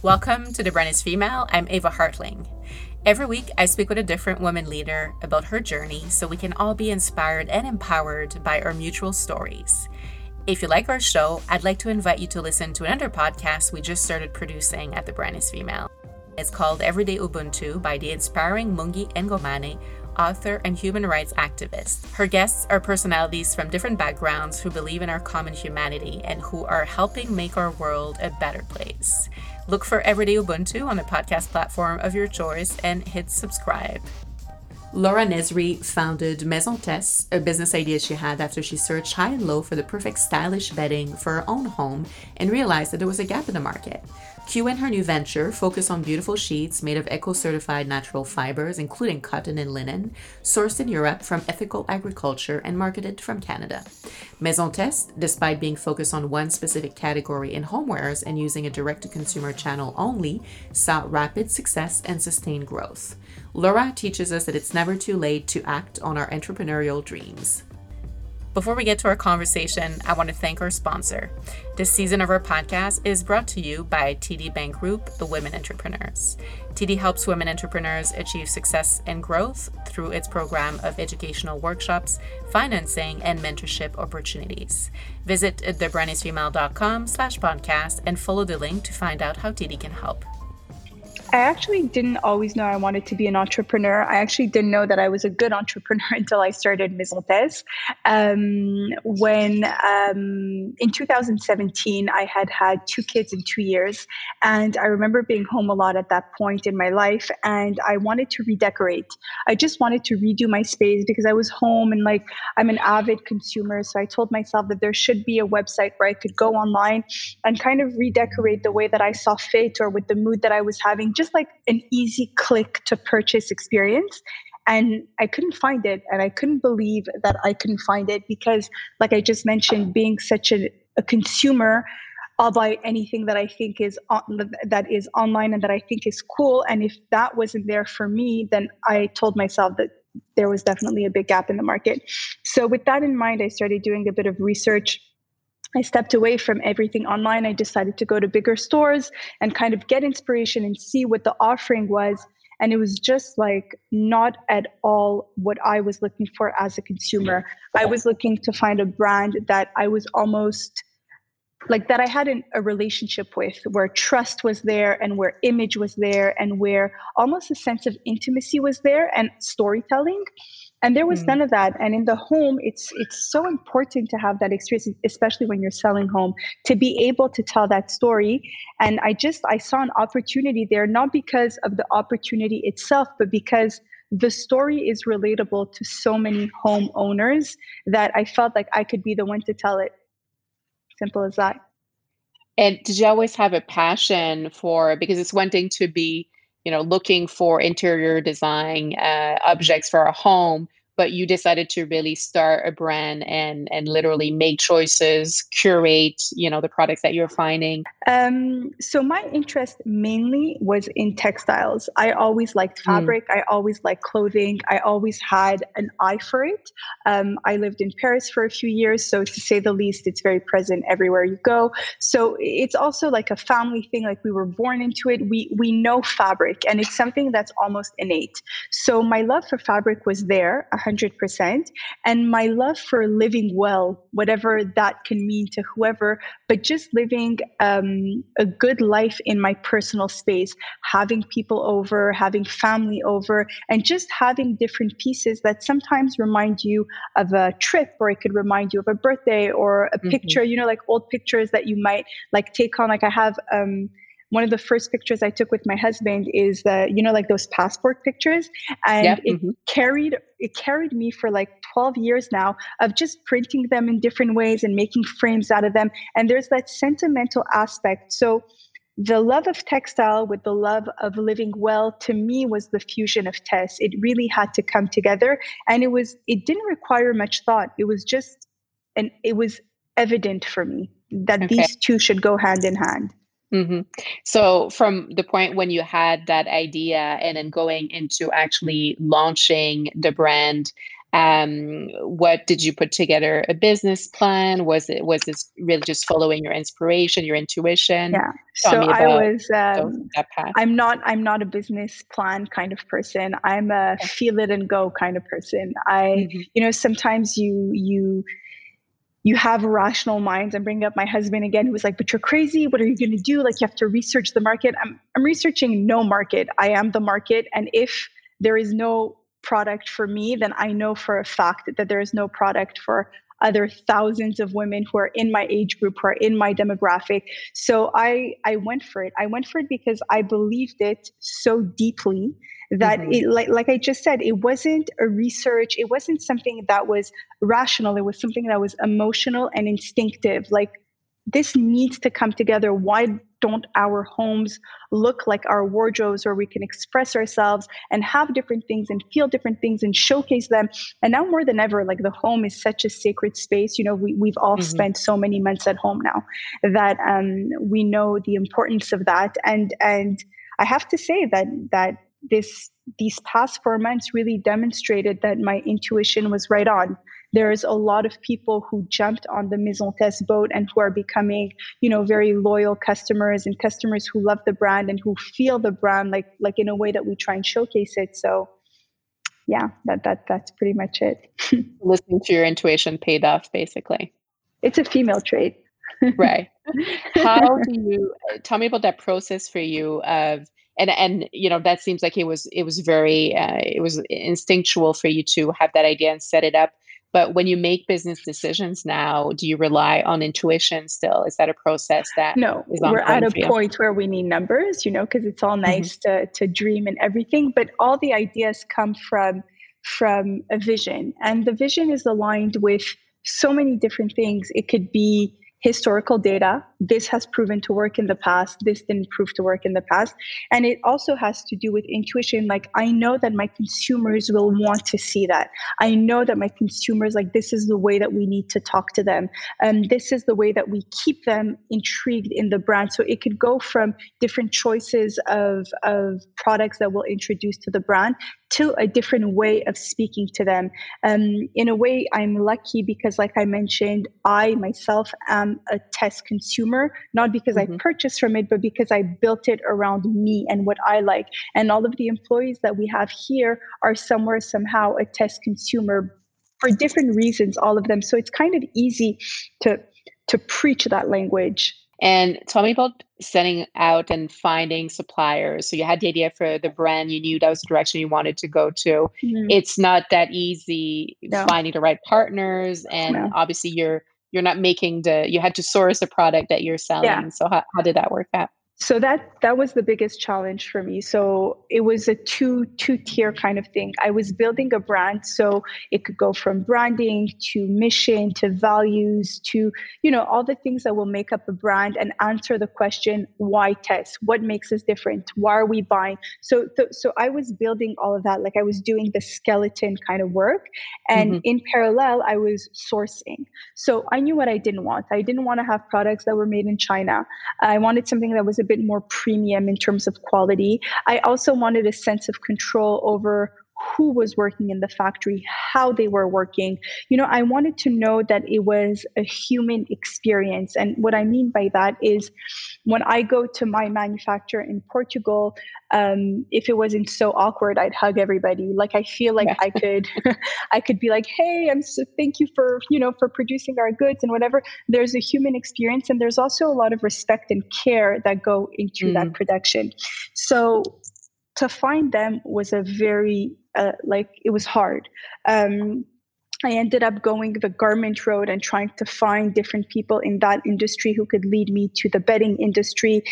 Welcome to The Brand is Female. I'm Ava Hartling. Every week, I speak with a different woman leader about her journey so we can all be inspired and empowered by our mutual stories. If you like our show, I'd like to invite you to listen to another podcast we just started producing at The Brand is Female. It's called Everyday Ubuntu by the inspiring Mungi Ngomane, author and human rights activist. Her guests are personalities from different backgrounds who believe in our common humanity and who are helping make our world a better place. Look for Everyday Ubuntu on the podcast platform of your choice and hit subscribe. Laura Nezri founded Maison Tess, a business idea she had after she searched high and low for the perfect stylish bedding for her own home and realized that there was a gap in the market. Q and her new venture focus on beautiful sheets made of eco certified natural fibers, including cotton and linen, sourced in Europe from ethical agriculture and marketed from Canada. Maison Tess, despite being focused on one specific category in homewares and using a direct to consumer channel only, saw rapid success and sustained growth. Laura teaches us that it's never too late to act on our entrepreneurial dreams. Before we get to our conversation, I want to thank our sponsor. This season of our podcast is brought to you by TD Bank Group, the Women Entrepreneurs. TD helps women entrepreneurs achieve success and growth through its program of educational workshops, financing, and mentorship opportunities. Visit thebrandisfemale.com slash podcast and follow the link to find out how TD can help. I actually didn't always know I wanted to be an entrepreneur. I actually didn't know that I was a good entrepreneur until I started Maison Tess. Um, when um, in 2017, I had had two kids in two years. And I remember being home a lot at that point in my life. And I wanted to redecorate. I just wanted to redo my space because I was home and like I'm an avid consumer. So I told myself that there should be a website where I could go online and kind of redecorate the way that I saw fit or with the mood that I was having just like an easy click to purchase experience and I couldn't find it. And I couldn't believe that I couldn't find it because, like I just mentioned, being such a, a consumer, I'll buy anything that I think is on, that is online and that I think is cool. And if that wasn't there for me, then I told myself that there was definitely a big gap in the market. So with that in mind, I started doing a bit of research I stepped away from everything online. I decided to go to bigger stores and kind of get inspiration and see what the offering was. And it was just like not at all what I was looking for as a consumer. I was looking to find a brand that I was almost like that I had an, a relationship with, where trust was there and where image was there and where almost a sense of intimacy was there and storytelling and there was mm. none of that. And in the home it's it's so important to have that experience especially when you're selling home to be able to tell that story. And i just i saw an opportunity there not because of the opportunity itself but because the story is relatable to so many homeowners that i felt like i could be the one to tell it. Simple as that. And did you always have a passion for because it's one thing to be you know, looking for interior design uh, objects for a home, but you decided to really start a brand and and literally make choices curate you know the products that you're finding? Um, so my interest mainly was in textiles. I always liked hmm. fabric. Mm. i always liked clothing. I always had an eye for it. Um, i lived in paris for a few years so to say the least it's very present everywhere you go. So it's also like a family thing like we were born into it. We we know fabric and it's something that's almost innate. So my love for fabric was there 100%. And my love for living well, whatever that can mean to whoever, but just living um, a good life in my personal space, having people over, having family over, and just having different pieces that sometimes remind you of a trip or it could remind you of a birthday or a mm-hmm. picture, you know, like old pictures that you might like take on. Like I have, um, one of the first pictures I took with my husband is that you know like those passport pictures, and yep. it mm-hmm. carried it carried me for like 12 years now of just printing them in different ways and making frames out of them. And there's that sentimental aspect. So the love of textile with the love of living well to me was the fusion of Tess. It really had to come together, and it was it didn't require much thought. It was just and it was evident for me that okay. these two should go hand in hand. Mm-hmm. So, from the point when you had that idea and then going into actually launching the brand, um, what did you put together a business plan? Was it was this really just following your inspiration your intuition? Yeah. Tell so i was um, i'm not i'm not a business plan kind of person. I'm a feel it and go kind of person. I mm-hmm. you know sometimes you you you have rational minds. I'm bringing up my husband again, who was like, "But you're crazy. What are you going to do? Like, you have to research the market." I'm I'm researching no market. I am the market, and if there is no product for me, then I know for a fact that there is no product for other thousands of women who are in my age group, who are in my demographic. So I I went for it. I went for it because I believed it so deeply that mm-hmm. it like like I just said, it wasn't a research, it wasn't something that was rational, it was something that was emotional and instinctive. Like this needs to come together. Why don't our homes look like our wardrobes where we can express ourselves and have different things and feel different things and showcase them? And now more than ever, like the home is such a sacred space. You know, we, we've all mm-hmm. spent so many months at home now that um, we know the importance of that. And and I have to say that that this these past four months really demonstrated that my intuition was right on there's a lot of people who jumped on the Maison Tess boat and who are becoming, you know, very loyal customers and customers who love the brand and who feel the brand like like in a way that we try and showcase it. So yeah, that that that's pretty much it. Listening to your intuition paid off basically. It's a female trait. right. How do you tell me about that process for you of and and you know that seems like it was it was very uh, it was instinctual for you to have that idea and set it up but when you make business decisions now do you rely on intuition still is that a process that no we're at a point where we need numbers you know because it's all mm-hmm. nice mm-hmm. to to dream and everything but all the ideas come from from a vision and the vision is aligned with so many different things it could be historical data. This has proven to work in the past. This didn't prove to work in the past. And it also has to do with intuition. Like, I know that my consumers will want to see that. I know that my consumers, like, this is the way that we need to talk to them. And this is the way that we keep them intrigued in the brand. So it could go from different choices of, of products that we'll introduce to the brand to a different way of speaking to them. Um, in a way, I'm lucky because, like I mentioned, I myself am a Tess consumer, not because mm-hmm. I purchased from it, but because I built it around me and what I like. And all of the employees that we have here are somewhere, somehow, a Tess consumer for different reasons, all of them. So it's kind of easy to to preach that language. And tell me about setting out and finding suppliers. So you had the idea for the brand, you knew that was the direction you wanted to go to. Mm-hmm. It's not that easy no. finding the right partners, and no. obviously you're you're not making the you had to source the product that you're selling. Yeah. So how, how did that work out? So that that was the biggest challenge for me. So it was a two two tier kind of thing. I was building a brand so it could go from branding to mission to values to you know all the things that will make up a brand and answer the question why Tess? What makes us different? Why are we buying? So th- so i was building all of that. Like i was doing the skeleton kind of work and mm-hmm. in parallel i was sourcing. So i knew what i didn't want. I didn't want to have products that were made in china. I wanted something that was a bit more premium in terms of quality. I also wanted a sense of control over who was working in the factory, how they were working. You know, I wanted to know that it was a human experience. And what I mean by that is when I go to my manufacturer in Portugal, um, if it wasn't so awkward, I'd hug everybody. Like I feel like yeah. I could, I could be like, "Hey, I'm so thank you for you know for producing our goods and whatever." There's a human experience, and there's also a lot of respect and care that go into mm. that production. So to find them was a very uh, like it was hard. Um, I ended up going the garment road and trying to find different people in that industry who could lead me to the bedding industry.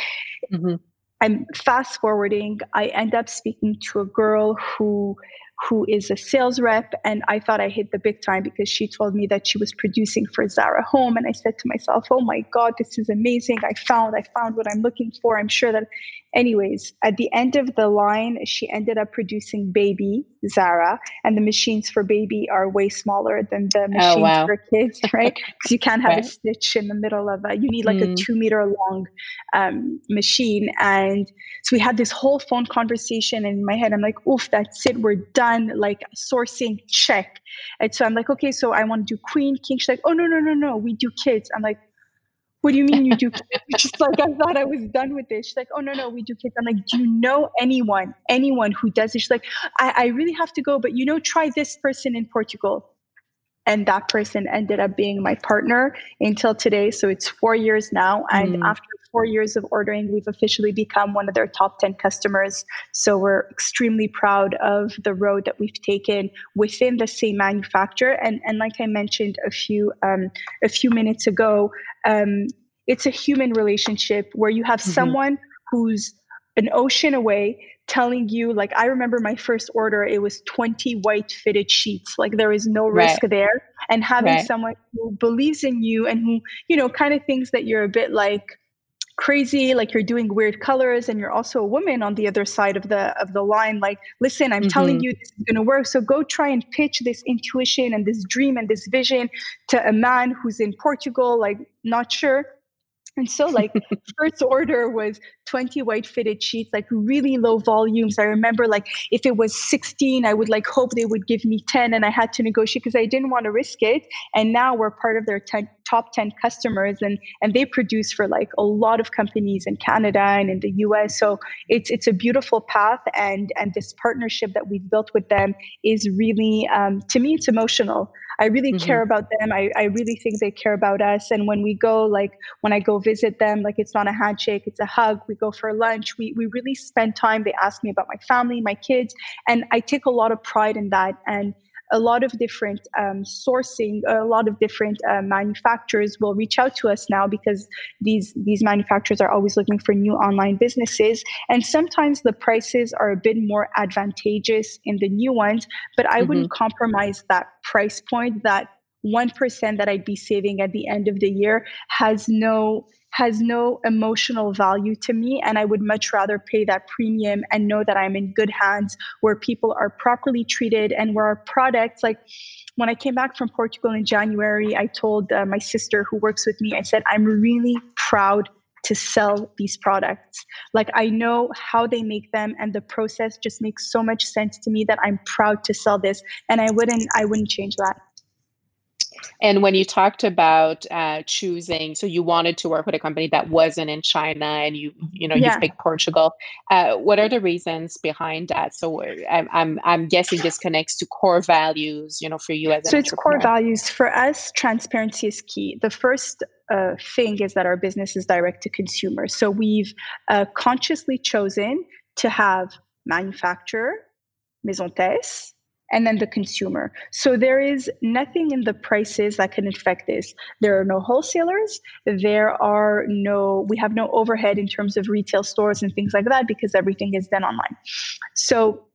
Mm-hmm. I'm fast forwarding. I end up speaking to a girl who who is a sales rep and I thought I hit the big time because she told me that she was producing for Zara Home and I said to myself, "Oh my god, this is amazing. I found I found what I'm looking for. I'm sure that Anyways, at the end of the line, she ended up producing baby Zara, and the machines for baby are way smaller than the oh, machines oh, wow. for kids, right? Because you can't have right. a stitch in the middle of a. You need like mm. a two meter long um, machine, and so we had this whole phone conversation. And in my head, I'm like, "Oof, that's it. We're done. Like sourcing check." And so I'm like, "Okay, so I want to do queen, king." She's like, "Oh no, no, no, no. We do kids." I'm like, what do you mean you do kids? She's like, I thought I was done with this. She's like, oh, no, no, we do kids. I'm like, do you know anyone, anyone who does this? She's like, I, I really have to go, but you know, try this person in Portugal. And that person ended up being my partner until today. So it's four years now. And mm. after four years of ordering, we've officially become one of their top 10 customers. So we're extremely proud of the road that we've taken within the same manufacturer. And, and like I mentioned a few, um, a few minutes ago, um, it's a human relationship where you have mm-hmm. someone who's an ocean away telling you like i remember my first order it was 20 white fitted sheets like there is no risk right. there and having right. someone who believes in you and who you know kind of thinks that you're a bit like crazy like you're doing weird colors and you're also a woman on the other side of the of the line like listen i'm mm-hmm. telling you this is going to work so go try and pitch this intuition and this dream and this vision to a man who's in portugal like not sure and so, like, first order was 20 white fitted sheets, like really low volumes. I remember, like, if it was 16, I would like hope they would give me 10, and I had to negotiate because I didn't want to risk it. And now we're part of their 10, top 10 customers, and and they produce for like a lot of companies in Canada and in the US. So it's it's a beautiful path, and and this partnership that we've built with them is really, um, to me, it's emotional. I really mm-hmm. care about them. I, I really think they care about us. And when we go, like when I go visit them, like it's not a handshake, it's a hug. We go for lunch. We we really spend time. They ask me about my family, my kids, and I take a lot of pride in that. And a lot of different um, sourcing, a lot of different uh, manufacturers will reach out to us now because these these manufacturers are always looking for new online businesses, and sometimes the prices are a bit more advantageous in the new ones. But I mm-hmm. wouldn't compromise that price point. That one percent that I'd be saving at the end of the year has no has no emotional value to me. And I would much rather pay that premium and know that I'm in good hands where people are properly treated and where our products, like when I came back from Portugal in January, I told uh, my sister who works with me, I said, I'm really proud to sell these products. Like I know how they make them and the process just makes so much sense to me that I'm proud to sell this and I wouldn't I wouldn't change that. And when you talked about uh, choosing, so you wanted to work with a company that wasn't in China, and you you know yeah. you picked Portugal. Uh, what are the reasons behind that? So uh, I'm, I'm I'm guessing this connects to core values, you know, for you as so it's core values for us. Transparency is key. The first uh, thing is that our business is direct to consumer. So we've uh, consciously chosen to have manufacturer, Maison Tess, and then the consumer. So there is nothing in the prices that can affect this. There are no wholesalers. There are no, we have no overhead in terms of retail stores and things like that because everything is done online. So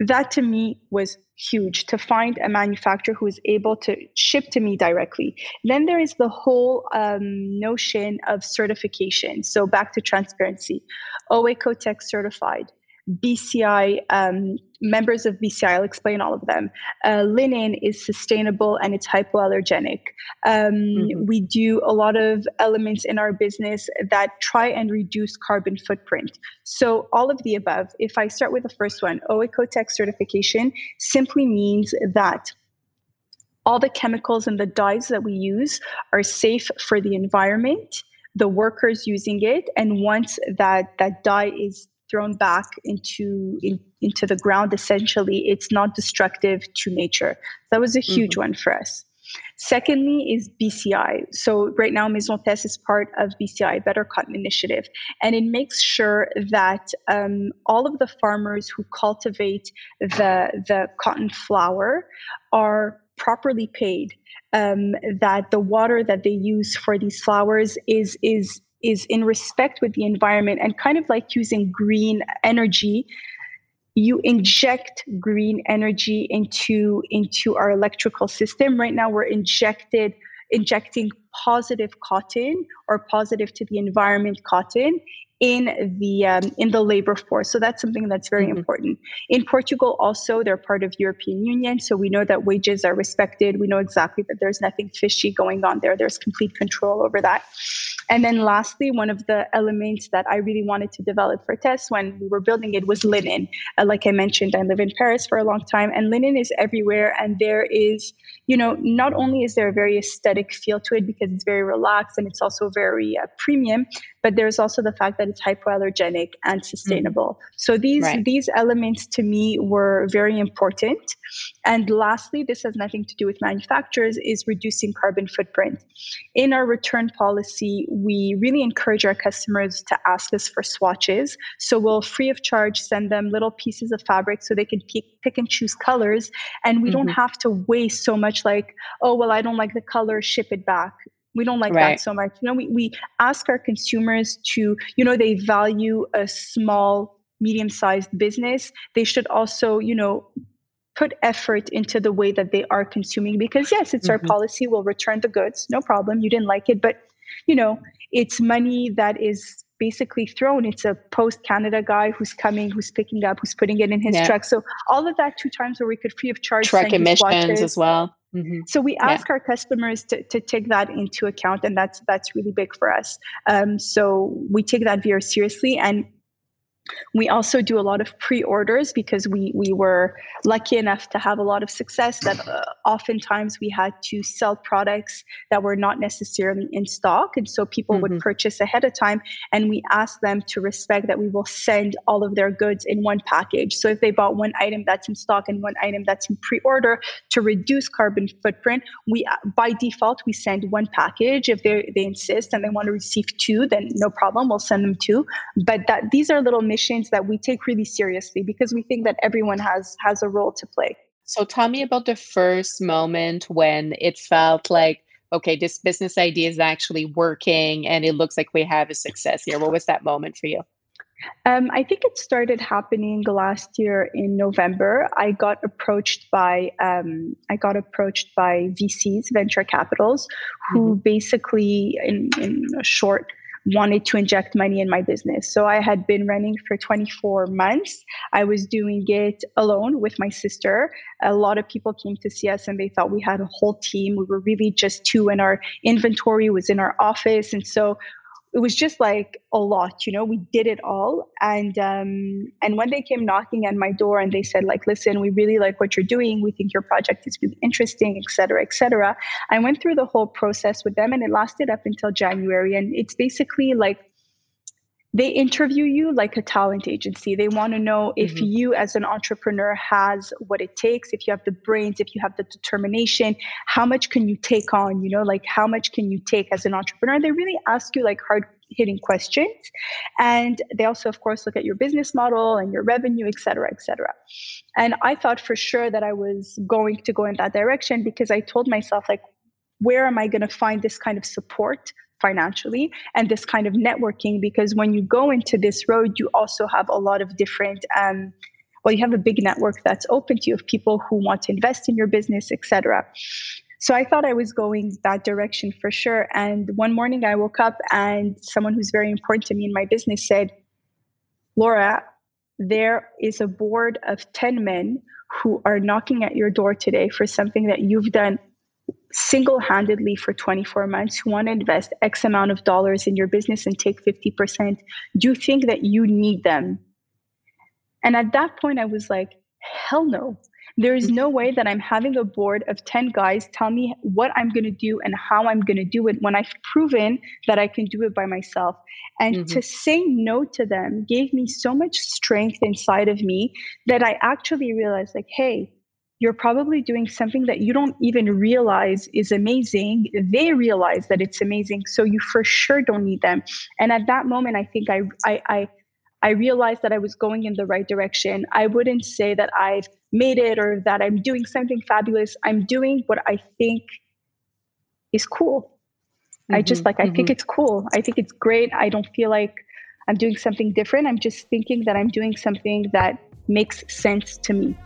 that to me was huge to find a manufacturer who is able to ship to me directly. Then there is the whole um, notion of certification. So back to transparency, OEKO-TEX certified. BCI um, members of BCI. I'll explain all of them. Uh, linen is sustainable and it's hypoallergenic. Um, mm-hmm. We do a lot of elements in our business that try and reduce carbon footprint. So all of the above. If I start with the first one, OEKO-TEX certification simply means that all the chemicals and the dyes that we use are safe for the environment the workers using it and once that that dye is thrown back into in, into the ground essentially it's not destructive to nature. That was a huge mm-hmm. one for us. Secondly is bci so right now Maison Tess is part of bci better cotton initiative and it makes sure that um, all of the farmers who cultivate the the cotton flower are properly paid. Um, that the water that they use for these flowers is is is in respect with the environment and kind of like using green energy you inject green energy into into our electrical system. Right now we're injected injecting positive cotton or positive to the environment cotton in the um, in the labor force. So that's something that's very mm-hmm. important. In Portugal, also they're part of European Union, so we know that wages are respected. We know exactly that there's nothing fishy going on there. There's complete control over that. And then lastly, one of the elements that I really wanted to develop for Tess when we were building it was linen. Uh, like I mentioned, I live in Paris for a long time, and linen is everywhere. And there is, you know, not only is there a very aesthetic feel to it because it's very relaxed and it's also very uh, premium, but there's also the fact that it's hypoallergenic and sustainable. Mm-hmm. So these right. these elements to me were very important. And lastly, this has nothing to do with manufacturers is reducing carbon footprint. In our return policy, we really encourage our customers to ask us for swatches. So we'll free of charge send them little pieces of fabric so they can pick, pick and choose colors and we mm-hmm. don't have to waste so much like, oh well I don't like the color, ship it back. We don't like right. that so much. You know we, we ask our consumers to you know they value a small medium sized business. They should also you know put effort into the way that they are consuming because yes it's mm-hmm. our policy. We'll return the goods. No problem. You didn't like it. But you know it's money that is basically thrown. It's a post canada guy who's coming who's picking up who's putting it in his yeah. truck. So all of that two times where we could free of charge truck emissions as well Mm-hmm. So we ask yeah. our customers to, to take that into account, and that's that's really big for us. Um, so we take that very seriously, and we also do a lot of pre-orders because we we were lucky enough to have a lot of success that uh, oftentimes we had to sell products that were not necessarily in stock. And so people mm-hmm. would purchase ahead of time and we asked them to respect that we will send all of their goods in one package. So if they bought one item that's in stock and one item that's in pre-order to reduce carbon footprint we uh, by default we send one package. If they they insist and they want to receive two then no problem we'll send them two. But that these are little missions that we take really seriously because we think that everyone has has a role to play. So tell me about the first moment when it felt like okay, this business idea is actually working and it looks like we have a success here. What was that moment for you? Um, I think it started happening last year in November. I got approached by um, I got approached by VCs, venture capitals, who mm-hmm. basically, in, in a short wanted to inject money in my business. So I had been running for 24 months. I was doing it alone with my sister. A lot of people came to see us and they thought we had a whole team. We were really just two, and our inventory was in our office. And so it was just like a lot you know we did it all. And um and when they came knocking at my door and they said like listen we really like what you're doing. We think your project is really interesting et cetera et cetera i went through the whole process with them and it lasted up until january. And it's basically like they interview you like a talent agency. They want to know if mm-hmm. you, as an entrepreneur, has what it takes. If you have the brains, if you have the determination, how much can you take on? You know, like how much can you take as an entrepreneur? They really ask you like hard hitting questions, and they also, of course, look at your business model and your revenue, et cetera, et cetera. And I thought for sure that I was going to go in that direction because I told myself like, where am I going to find this kind of support financially and this kind of networking because when you go into this road you also have a lot of different um, well you have a big network that's open to you of people who want to invest in your business etc so i thought i was going that direction for sure. And one morning i woke up and someone who's very important to me in my business said laura there is a board of 10 men who are knocking at your door today for something that you've done single handedly for 24 months who want to invest X amount of dollars in your business and take 50%, do you think that you need them? And at that point, I was like, hell no. There is no way that I'm having a board of 10 guys tell me what I'm going to do and how I'm going to do it when I've proven that I can do it by myself. And mm-hmm. to say no to them gave me so much strength inside of me that I actually realized, like, hey, you're probably doing something that you don't even realize is amazing. They realize that it's amazing. So you for sure don't need them. And at that moment, I think I, I, I, I realized that I was going in the right direction. I wouldn't say that I've made it or that I'm doing something fabulous. I'm doing what I think is cool. Mm-hmm, I just mm-hmm, like, I mm-hmm. think it's cool. I think it's great. I don't feel like I'm doing something different. I'm just thinking that I'm doing something that makes sense to me.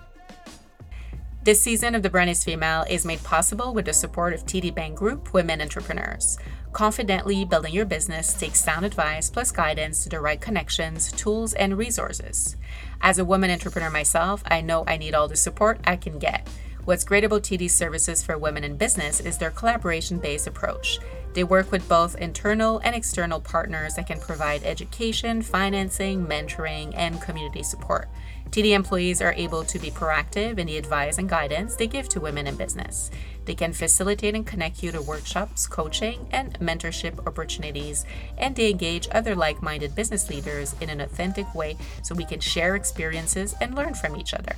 This season of The Brand is Female is made possible with the support of TD Bank Group Women Entrepreneurs. Confidently building your business takes sound advice plus guidance to the right connections, tools, and resources. As a woman entrepreneur myself, I know I need all the support I can get. What's great about TD's services for women in business is their collaboration based approach. They work with both internal and external partners that can provide education, financing, mentoring, and community support. TD employees are able to be proactive in the advice and guidance they give to women in business. They can facilitate and connect you to workshops, coaching, and mentorship opportunities, and they engage other like minded business leaders in an authentic way so we can share experiences and learn from each other.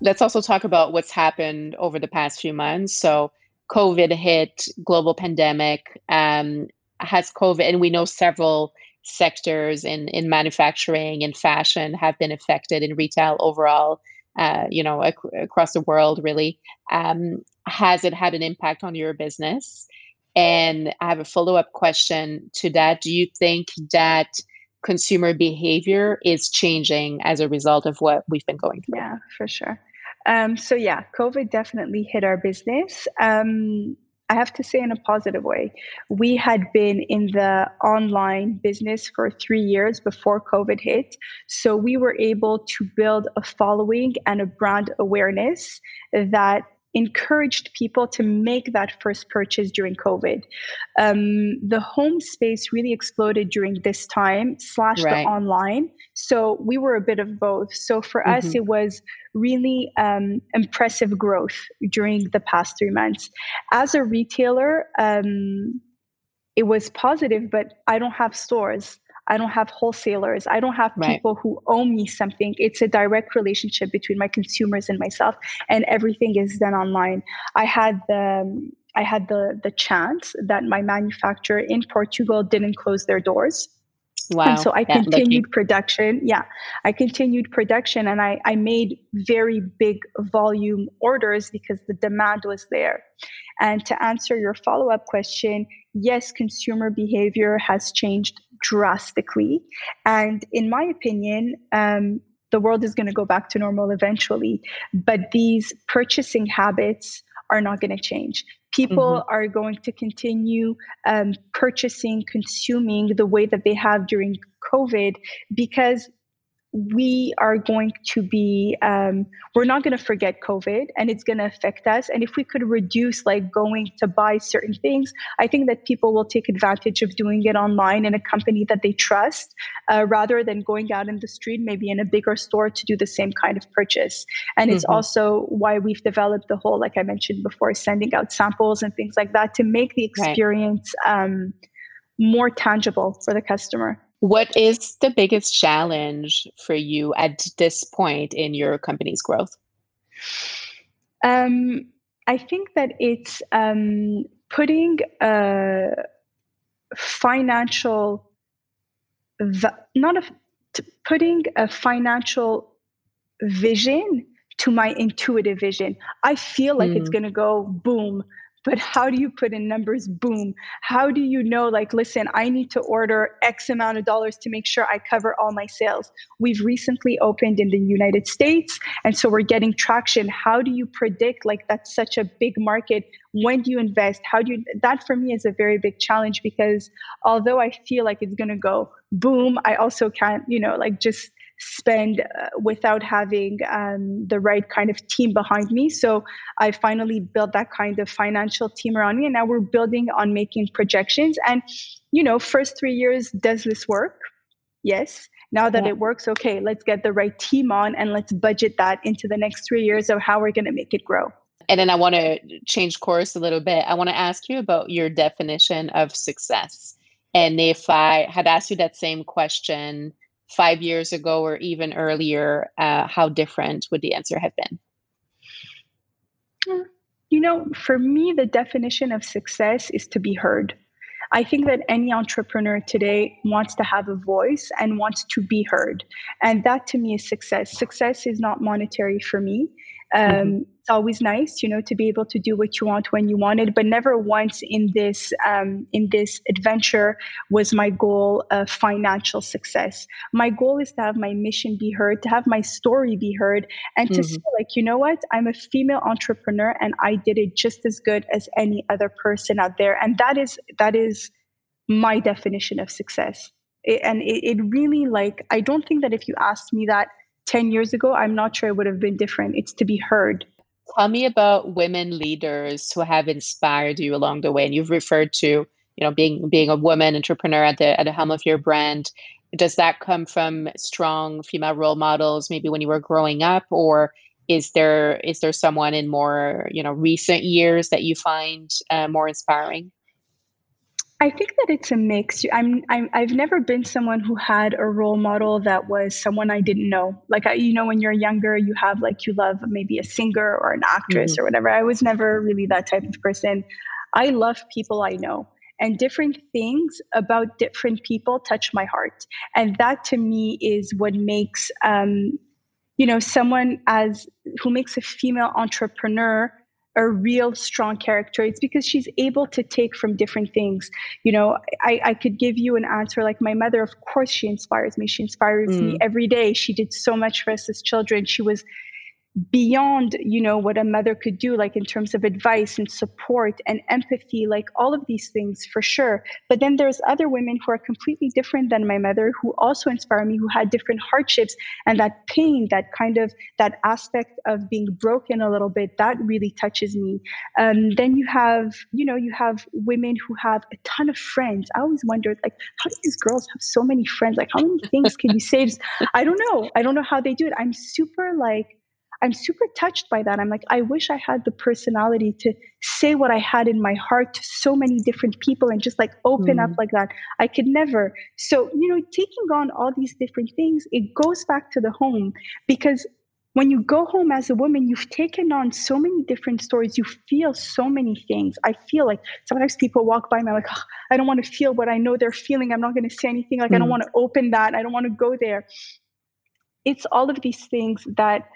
Let's also talk about what's happened over the past few months. So, COVID hit, global pandemic, um, has COVID, and we know several sectors in in manufacturing and fashion have been affected in retail overall uh, you know ac- across the world really. Um, has it had an impact on your business? And i have a follow-up question to that. Do you think that consumer behavior is changing as a result of what we've been going through? Yeah for sure um, so yeah covid definitely hit our business um, I have to say in a positive way. We had been in the online business for three years before COVID hit. So we were able to build a following and a brand awareness that encouraged people to make that first purchase during COVID. Um, the home space really exploded during this time, slash right. the online. So we were a bit of both. So for mm-hmm. us, it was really um, impressive growth during the past three months. As a retailer, um, it was positive, but I don't have stores. I don't have wholesalers. I don't have people who owe me something. It's a direct relationship between my consumers and myself, and everything is done online. I had the I had the the chance that my manufacturer in Portugal didn't close their doors. Wow. And so I continued lucky. production. Yeah. I continued production and I, I made very big volume orders because the demand was there. And to answer your follow up question, yes, consumer behavior has changed drastically. And in my opinion, um, the world is going to go back to normal eventually. But these purchasing habits are not going to change. People mm-hmm. are going to continue um, purchasing, consuming the way that they have during COVID because we are going to be um, we're not going to forget covid and it's going to affect us and if we could reduce like going to buy certain things i think that people will take advantage of doing it online in a company that they trust uh, rather than going out in the street maybe in a bigger store to do the same kind of purchase and mm-hmm. it's also why we've developed the whole like i mentioned before sending out samples and things like that to make the experience right. um, more tangible for the customer what is the biggest challenge for you at this point in your company's growth? Um, I think that it's um, putting a financial, not a, putting a financial vision to my intuitive vision. I feel like mm. it's going to go boom but how do you put in numbers? Boom. How do you know like listen i need to order x amount of dollars to make sure i cover all my sales? We've recently opened in the united states and so we're getting traction. How do you predict like that's such a big market? When do you invest? How do you that for me is a very big challenge because although i feel like it's going to go boom i also can't you know like just spend uh, without having um, the right kind of team behind me. So I finally built that kind of financial team around me, and now we're building on making projections. And you know, first three years, does this work? Yes. Now that yeah. it works, okay, let's get the right team on and let's budget that into the next three years of how we're going to make it grow. And then I want to change course a little bit. I want to ask you about your definition of success. And if I had asked you that same question five years ago or even earlier, uh, how different would the answer have been? You know, for me, the definition of success is to be heard. I think that any entrepreneur today wants to have a voice and wants to be heard. And that to me is success. Success is not monetary for me. Um, mm-hmm. It's always nice, you know, to be able to do what you want when you want it. But never once in this um, in this adventure was my goal of financial success. My goal is to have my mission be heard, to have my story be heard, and to mm-hmm. say, like, you know what, I'm a female entrepreneur, and I did it just as good as any other person out there. And that is that is my definition of success. It, and it, it really like I don't think that if you asked me that 10 years ago, I'm not sure it would have been different. It's to be heard. Tell me about women leaders who have inspired you along the way. And you've referred to, you know, being being a woman entrepreneur at the at the helm of your brand. Does that come from strong female role models, maybe when you were growing up, or is there is there someone in more you know recent years that you find uh, more inspiring? I think that it's a mix. I'm, I'm I've never been someone who had a role model that was someone I didn't know. Like I, you know, when you're younger, you have like you love maybe a singer or an actress mm-hmm. or whatever. I was never really that type of person. I love people I know and different things about different people touch my heart and that to me is what makes um, you know someone as who makes a female entrepreneur a real strong character. It's because she's able to take from different things. You know i, I could give you an answer like my mother of course she inspires me. She inspires mm. me every day. She did so much for us as children. She was beyond you know what a mother could do like in terms of advice and support and empathy like all of these things for sure. But then there's other women who are completely different than my mother who also inspire me who had different hardships. And that pain that kind of that aspect of being broken a little bit that really touches me. Um, then you have you know you have women who have a ton of friends. I always wondered like how do these girls have so many friends? Like how many things can you say? I don't know. I don't know how they do it. I'm super like I'm super touched by that. I'm like, I wish I had the personality to say what I had in my heart to so many different people and just like open mm. up like that. I could never. So, you know, taking on all these different things, it goes back to the home because when you go home as a woman, you've taken on so many different stories. You feel so many things. I feel like sometimes people walk by me, I'm like, oh, I don't want to feel what I know they're feeling. I'm not going to say anything. Like, mm. I don't mm. want to open that. I don't want to go there. It's all of these things that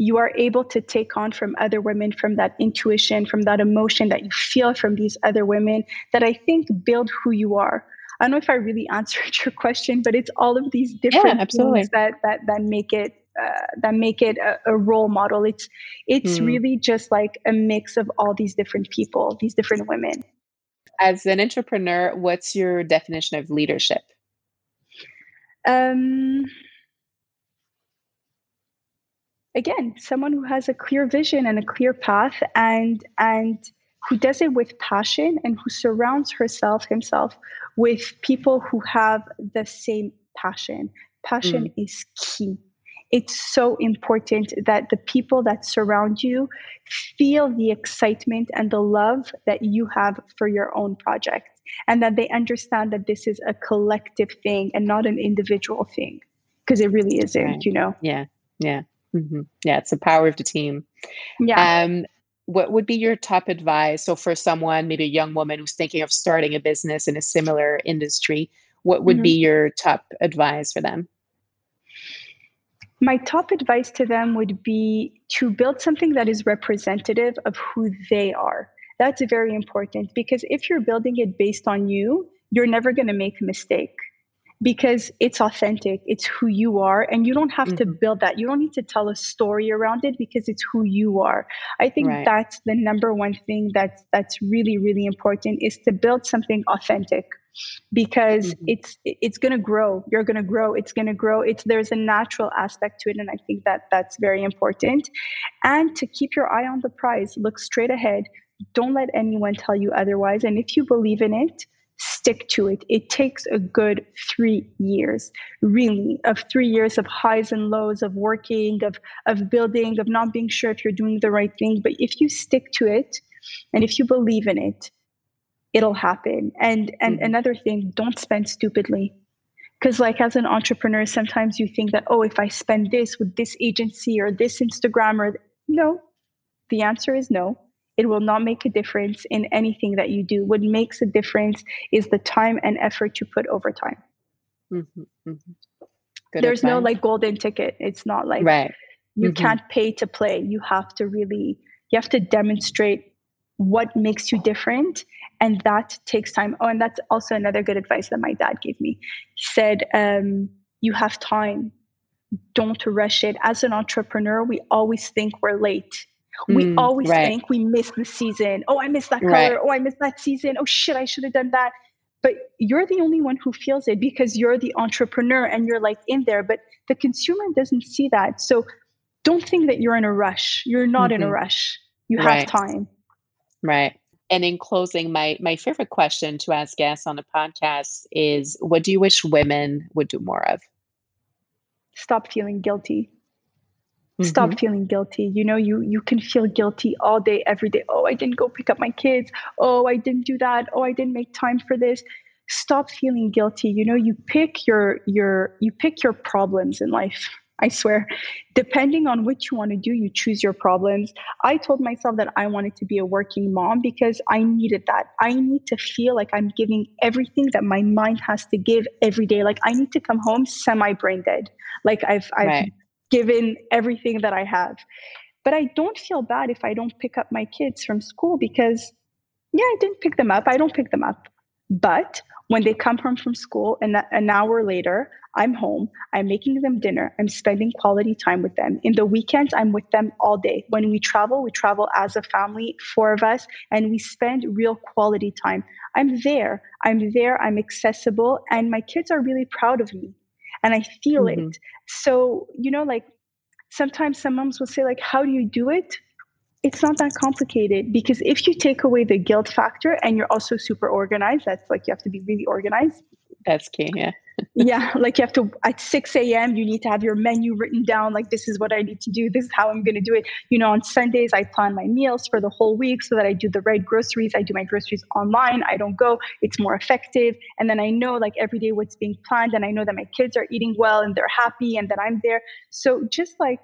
you are able to take on from other women, from that intuition, from that emotion that you feel from these other women that I think build who you are. I don't know if I really answered your question, but it's all of these different yeah, things that that that make it uh, that make it a, a, role model. It's it's mm. really just like a mix of all these different people, these different women. As an entrepreneur, what's your definition of leadership? Um, again someone who has a clear vision and a clear path and and who does it with passion and who surrounds herself himself with people who have the same passion. Passion mm. is key. It's so important that the people that surround you feel the excitement and the love that you have for your own project and that they understand that this is a collective thing and not an individual thing because it really isn't right. you know? Yeah. Yeah Mm-hmm. Yeah, it's the power of the team. Yeah. Um, what would be your top advice? So, for someone, maybe a young woman who's thinking of starting a business in a similar industry, what would mm-hmm. be your top advice for them? My top advice to them would be to build something that is representative of who they are. That's very important because if you're building it based on you, you're never going to make a mistake because it's authentic it's who you are and you don't have mm-hmm. to build that. You don't need to tell a story around it because it's who you are. I think right. that's the number one thing that's that's really really important is to build something authentic because mm-hmm. it's it's going to grow. You're going to grow. It's going to grow. It's there's a natural aspect to it and i think that that's very important. And to keep your eye on the prize look straight ahead. Don't let anyone tell you otherwise. And if you believe in it stick to it. It takes a good three years, really, of three years of highs and lows, of working, of of building, of not being sure if you're doing the right thing. But if you stick to it, and if you believe in it, it'll happen. And and mm-hmm. another thing, don't spend stupidly. Because, like, as an entrepreneur, sometimes you think that, oh, if I spend this with this agency or this Instagram or no, the answer is no it will not make a difference in anything that you do. What makes a difference is the time and effort you put over time. Mm-hmm, mm-hmm. There's no like golden ticket. It's not like right. You mm-hmm. can't pay to play. You have to really, you have to demonstrate what makes you different. And that takes time. Oh, and that's also another good advice that my dad gave me. He said, um, you have time. Don't rush it. As an entrepreneur, we always think we're late. We mm, always right. think we missed the season. Oh, I missed that color. Right. Oh, I missed that season. Oh, shit, I should have done that. But you're the only one who feels it because you're the entrepreneur and you're like in there. But the consumer doesn't see that. So don't think that you're in a rush. You're not mm-hmm. in a mm-hmm. rush. You right. have time. Right. And in closing, my my favorite question to ask guests on the podcast is what do you wish women would do more of? Stop feeling guilty. Mm-hmm. Stop feeling guilty. You know, you you can feel guilty all day, every day. Oh, I didn't go pick up my kids. Oh, I didn't do that. Oh, I didn't make time for this. Stop feeling guilty. You know, you pick your your you pick your problems in life I swear. Depending on what you want to do, you choose your problems. I told myself that I wanted to be a working mom because I needed that. I need to feel like I'm giving everything that my mind has to give every day. Like I need to come home semi brain dead. Like I've I've right. Given everything that I have. But I don't feel bad if I don't pick up my kids from school because yeah, I didn't pick them up. I don't pick them up. But when they come home from school and an hour later, I'm home, I'm making them dinner, I'm spending quality time with them. In the weekends, I'm with them all day. When we travel, we travel as a family, four of us, and we spend real quality time. I'm there, I'm there, I'm accessible, and my kids are really proud of me. And I feel mm-hmm. it. So, you know, like sometimes some moms will say, like, how do you do it? it's not that complicated because if you take away the guilt factor and you're also super organized, that's like you have to be really organized. That's key, yeah. yeah, like you have to at 6 a.m. you need to have your menu written down. Like this is what I need to do. This is how I'm going to do it. You know, on Sundays I plan my meals for the whole week so that I do the right groceries. I do my groceries online. I don't go. It's more effective. And then I know like every day what's being planned, and I know that my kids are eating well and they're happy, and that I'm there. So just like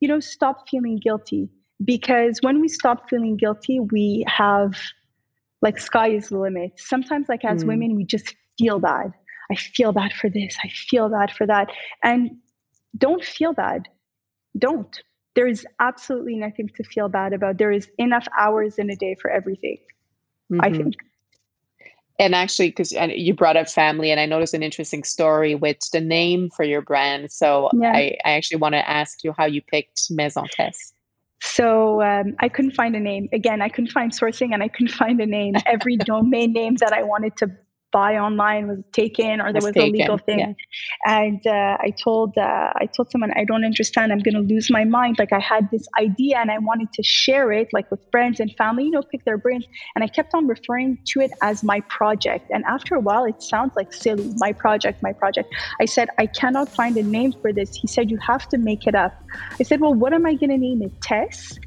you know, stop feeling guilty because when we stop feeling guilty we have like sky is the limit sometimes like as mm. women we just feel bad i feel bad for this i feel bad for that and don't feel bad don't there is absolutely nothing to feel bad about there is enough hours in a day for everything mm-hmm. i think and actually because you brought up family and i noticed an interesting story with the name for your brand so yeah. I, I actually want to ask you how you picked maison tess so um, I couldn't find a name. Again, I couldn't find sourcing and I couldn't find a name. Every domain name that I wanted to buy online was taken or there was, was a legal thing yeah. and uh, i told uh, i told someone i don't understand. I'm going to lose my mind. Like i had this idea and i wanted to share it like with friends and family you know pick their brains. And i kept on referring to it as my project. And after a while it sounds like silly. My project my project. I said i cannot find a name for this. He said you have to make it up. I said well what am i going to name it? Tess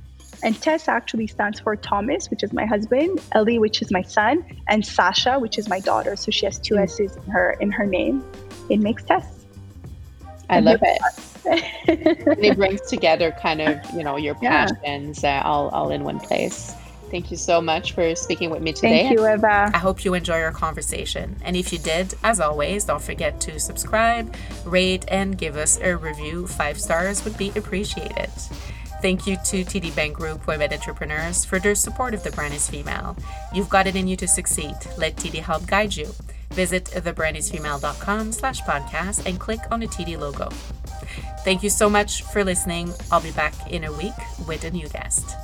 and Tess actually stands for Thomas, which is my husband, Ellie, which is my son, and Sasha, which is my daughter. So she has two mm. S's in her in her name. It makes Tess. I love it. it brings together kind of you know your passions yeah. uh, all all in one place. Thank you so much for speaking with me today. Thank you, Eva. I hope you enjoy our conversation. And if you did, as always, don't forget to subscribe, rate, and give us a review. Five stars would be appreciated. Thank you to TD Bank Group Women Entrepreneurs for their support of The Brand is Female. You've got it in you to succeed. Let TD help guide you. Visit thebrandisfemale.com slash podcast and click on the TD logo. Thank you so much for listening. I'll be back in a week with a new guest.